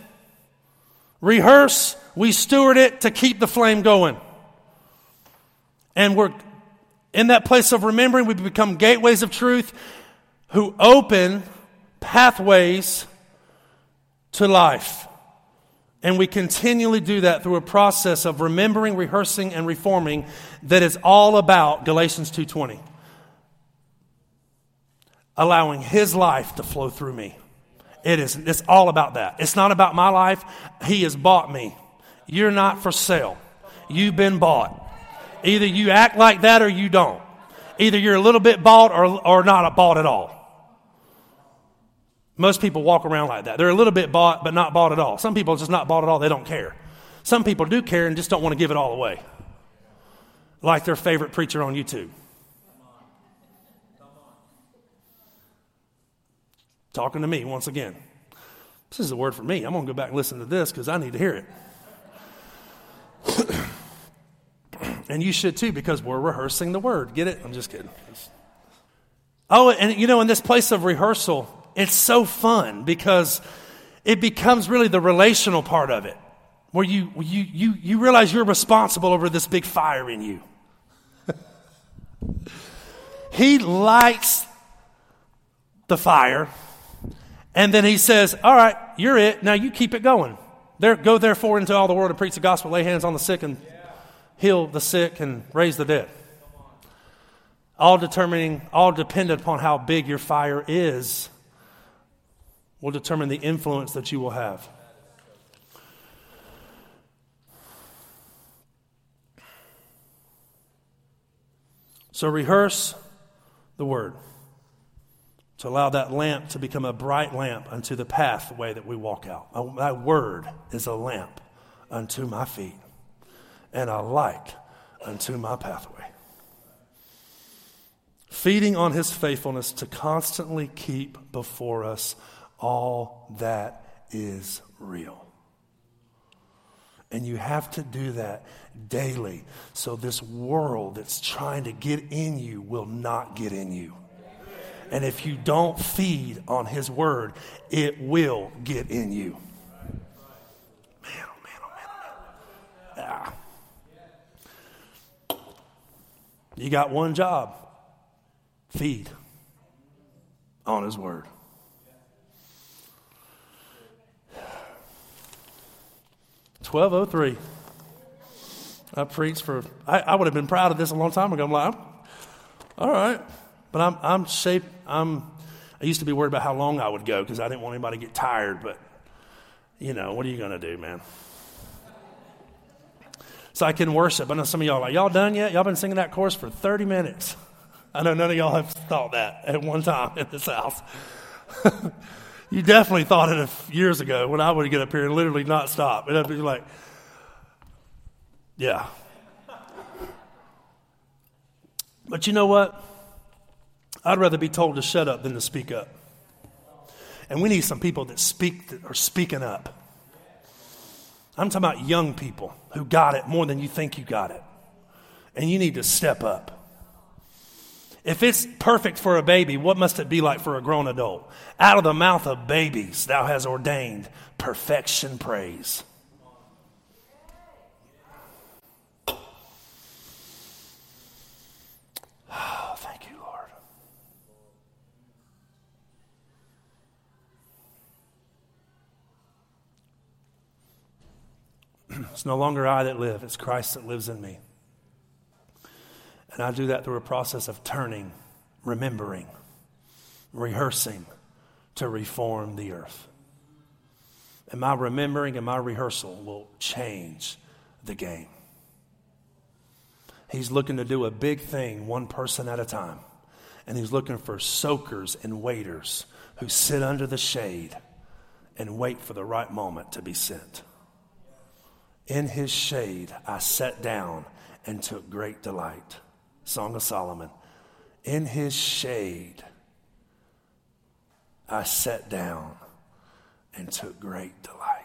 Rehearse, we steward it to keep the flame going. And we're in that place of remembering, we become gateways of truth who open pathways to life. And we continually do that through a process of remembering, rehearsing, and reforming that is all about Galatians 2:20. Allowing his life to flow through me. It is it's all about that. It's not about my life. He has bought me. You're not for sale. You've been bought. Either you act like that or you don't. Either you're a little bit bought or, or not bought at all. Most people walk around like that. They're a little bit bought, but not bought at all. Some people just not bought at all. They don't care. Some people do care and just don't want to give it all away. Like their favorite preacher on YouTube. Talking to me once again. This is a word for me. I'm going to go back and listen to this because I need to hear it. and you should too because we're rehearsing the word. Get it? I'm just kidding. Oh, and you know, in this place of rehearsal, it's so fun because it becomes really the relational part of it where you, you, you, you realize you're responsible over this big fire in you. he lights the fire, and then he says, All right, you're it. Now you keep it going. There, go therefore into all the world and preach the gospel, lay hands on the sick, and heal the sick and raise the dead. All determining, all dependent upon how big your fire is, will determine the influence that you will have. So rehearse the word to allow that lamp to become a bright lamp unto the pathway that we walk out. Oh, that word is a lamp unto my feet and a light unto my pathway. Feeding on his faithfulness to constantly keep before us all that is real. And you have to do that daily so this world that's trying to get in you will not get in you. And if you don't feed on His Word, it will get in you. Man, oh man, oh man, oh man. Ah. You got one job feed on His Word. 1203. I preached for, I, I, would have been proud of this a long time ago. I'm like, all right. But I'm, I'm shaped, I'm, I used to be worried about how long I would go because I didn't want anybody to get tired. But, you know, what are you going to do, man? So I can worship. I know some of y'all like, y'all done yet? Y'all been singing that chorus for 30 minutes. I know none of y'all have thought that at one time in this house. You definitely thought it years ago when I would get up here and literally not stop. And I'd be like, yeah. But you know what? I'd rather be told to shut up than to speak up. And we need some people that speak that are speaking up. I'm talking about young people who got it more than you think you got it. And you need to step up. If it's perfect for a baby, what must it be like for a grown adult? Out of the mouth of babies, thou hast ordained perfection praise. Oh, thank you, Lord. It's no longer I that live, it's Christ that lives in me. And I do that through a process of turning, remembering, rehearsing to reform the earth. And my remembering and my rehearsal will change the game. He's looking to do a big thing, one person at a time. And he's looking for soakers and waiters who sit under the shade and wait for the right moment to be sent. In his shade, I sat down and took great delight. Song of Solomon. In his shade, I sat down and took great delight.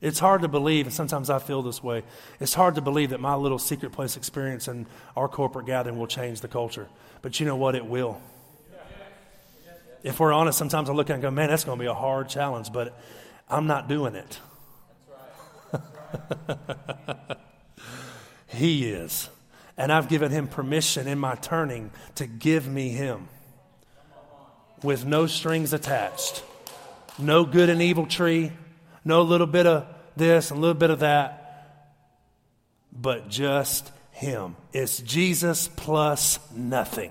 It's hard to believe, and sometimes I feel this way. It's hard to believe that my little secret place experience and our corporate gathering will change the culture. But you know what? It will. If we're honest, sometimes I look and go, man, that's going to be a hard challenge, but I'm not doing it. he is. And I've given him permission in my turning to give me him with no strings attached. No good and evil tree, no little bit of this and a little bit of that, but just him. It's Jesus plus nothing.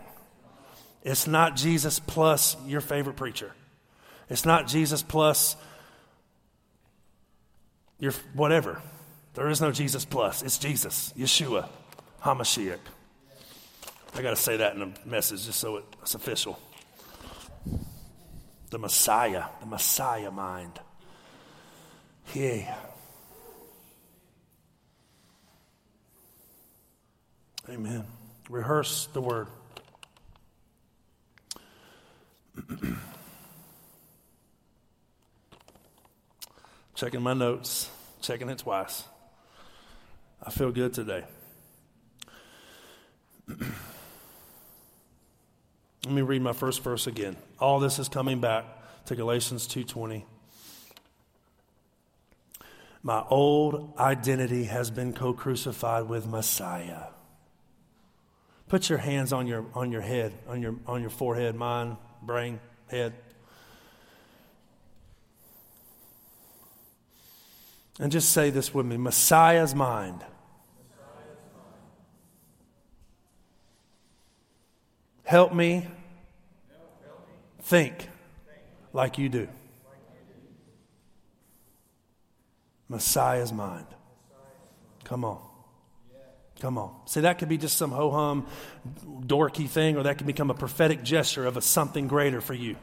It's not Jesus plus your favorite preacher. It's not Jesus plus your whatever. There is no Jesus plus. It's Jesus, Yeshua, Hamashiach. I got to say that in a message just so it's official. The Messiah, the Messiah mind. Yeah. Amen. Rehearse the word. checking my notes, checking it twice. I feel good today. Let me read my first verse again. All this is coming back to Galatians 2:20. My old identity has been co-crucified with Messiah. Put your hands on your on your head, on your on your forehead, mind, brain, head. And just say this with me Messiah's mind. Help me think like you do. Messiah's mind. Come on. Come on. See, that could be just some ho hum, dorky thing, or that could become a prophetic gesture of a something greater for you.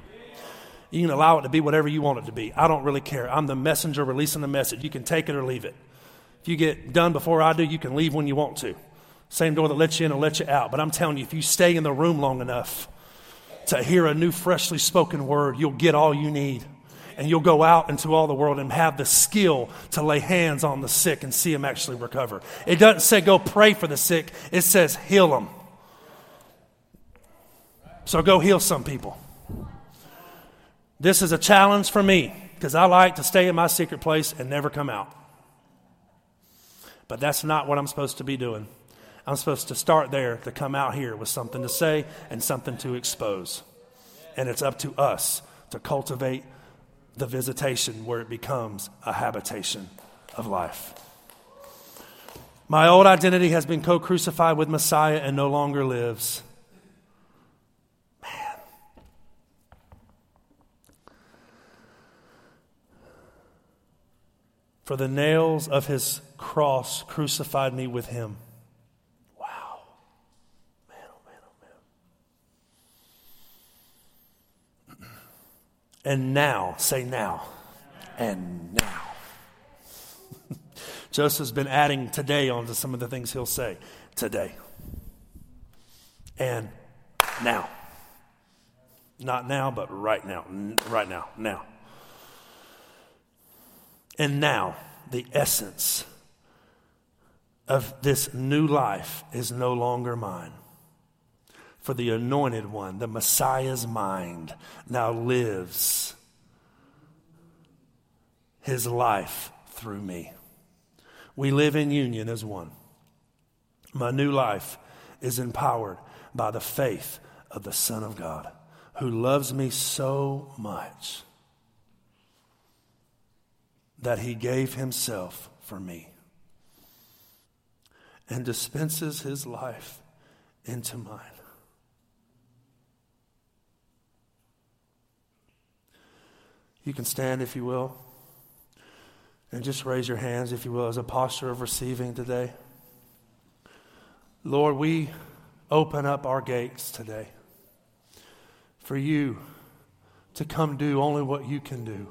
You can allow it to be whatever you want it to be. I don't really care. I'm the messenger releasing the message. You can take it or leave it. If you get done before I do, you can leave when you want to. Same door that lets you in will let you out. But I'm telling you, if you stay in the room long enough to hear a new, freshly spoken word, you'll get all you need. And you'll go out into all the world and have the skill to lay hands on the sick and see them actually recover. It doesn't say go pray for the sick, it says heal them. So go heal some people. This is a challenge for me because I like to stay in my secret place and never come out. But that's not what I'm supposed to be doing. I'm supposed to start there to come out here with something to say and something to expose. And it's up to us to cultivate the visitation where it becomes a habitation of life. My old identity has been co crucified with Messiah and no longer lives. Man. For the nails of his cross crucified me with him. And now, say now. And now. Joseph's been adding today onto some of the things he'll say. Today. And now. Not now, but right now. Right now. Now. And now, the essence of this new life is no longer mine for the anointed one, the Messiah's mind now lives his life through me. We live in union as one. My new life is empowered by the faith of the Son of God who loves me so much that he gave himself for me and dispenses his life into mine. You can stand if you will. And just raise your hands, if you will, as a posture of receiving today. Lord, we open up our gates today for you to come do only what you can do.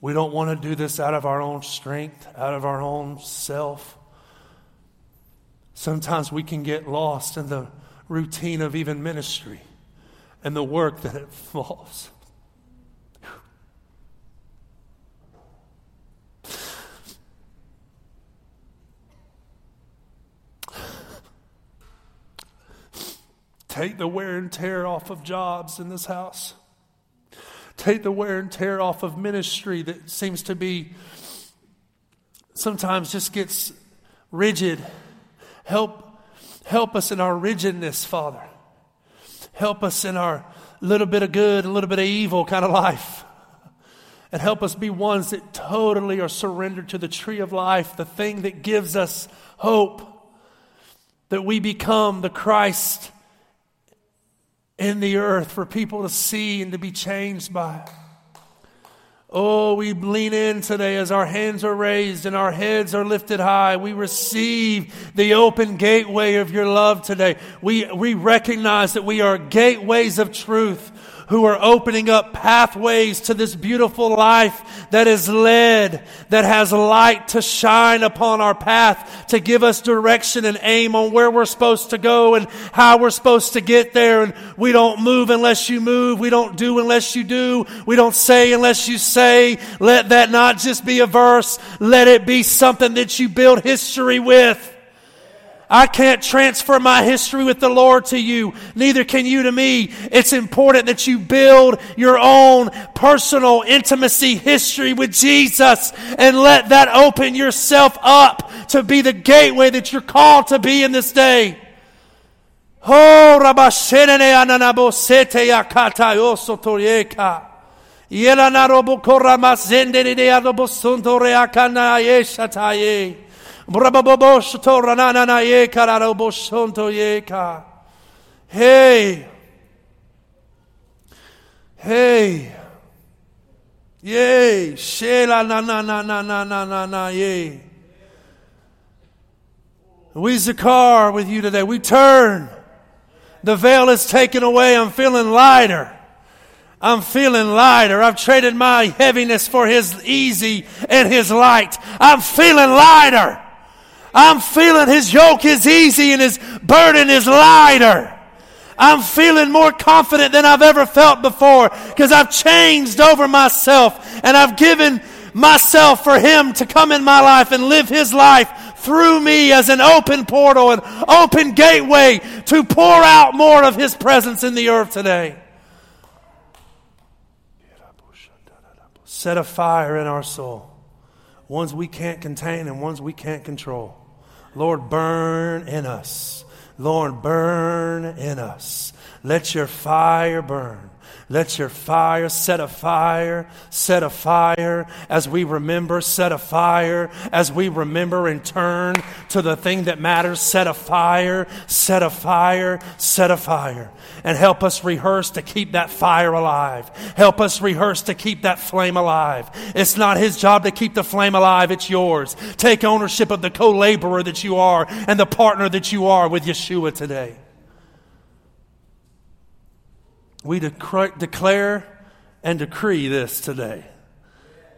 We don't want to do this out of our own strength, out of our own self. Sometimes we can get lost in the routine of even ministry and the work that it involves. Take the wear and tear off of jobs in this house. Take the wear and tear off of ministry that seems to be sometimes just gets rigid. Help, help us in our rigidness, Father. Help us in our little bit of good, a little bit of evil kind of life. And help us be ones that totally are surrendered to the tree of life, the thing that gives us hope, that we become the Christ in the earth for people to see and to be changed by. Oh, we lean in today as our hands are raised and our heads are lifted high. We receive the open gateway of your love today. We, we recognize that we are gateways of truth who are opening up pathways to this beautiful life that is led, that has light to shine upon our path, to give us direction and aim on where we're supposed to go and how we're supposed to get there. And we don't move unless you move. We don't do unless you do. We don't say unless you say. Let that not just be a verse. Let it be something that you build history with. I can't transfer my history with the Lord to you. Neither can you to me. It's important that you build your own personal intimacy history with Jesus and let that open yourself up to be the gateway that you're called to be in this day. Oh. Hey. Hey. Yay. Shela na na na na na na na na yay. We Zakar with you today. We turn. The veil is taken away. I'm feeling lighter. I'm feeling lighter. I've traded my heaviness for his easy and his light. I'm feeling lighter. I'm feeling his yoke is easy and his burden is lighter. I'm feeling more confident than I've ever felt before because I've changed over myself and I've given myself for him to come in my life and live his life through me as an open portal, an open gateway to pour out more of his presence in the earth today. Set a fire in our soul, ones we can't contain and ones we can't control. Lord, burn in us. Lord, burn in us. Let your fire burn. Let your fire set a fire, set a fire as we remember, set a fire as we remember and turn to the thing that matters. Set a fire, set a fire, set a fire. And help us rehearse to keep that fire alive. Help us rehearse to keep that flame alive. It's not his job to keep the flame alive, it's yours. Take ownership of the co laborer that you are and the partner that you are with Yeshua today. We declare and decree this today.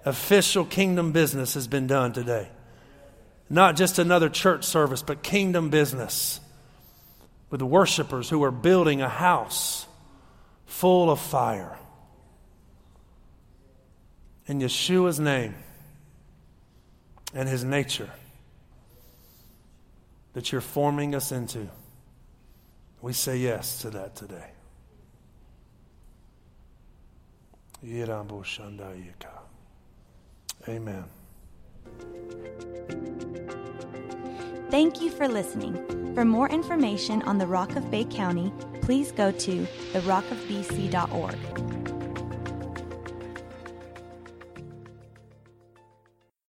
Official kingdom business has been done today. Not just another church service, but kingdom business with the worshipers who are building a house full of fire. In Yeshua's name and his nature that you're forming us into, we say yes to that today. Amen. Thank you for listening. For more information on the Rock of Bay County, please go to therockofbc.org.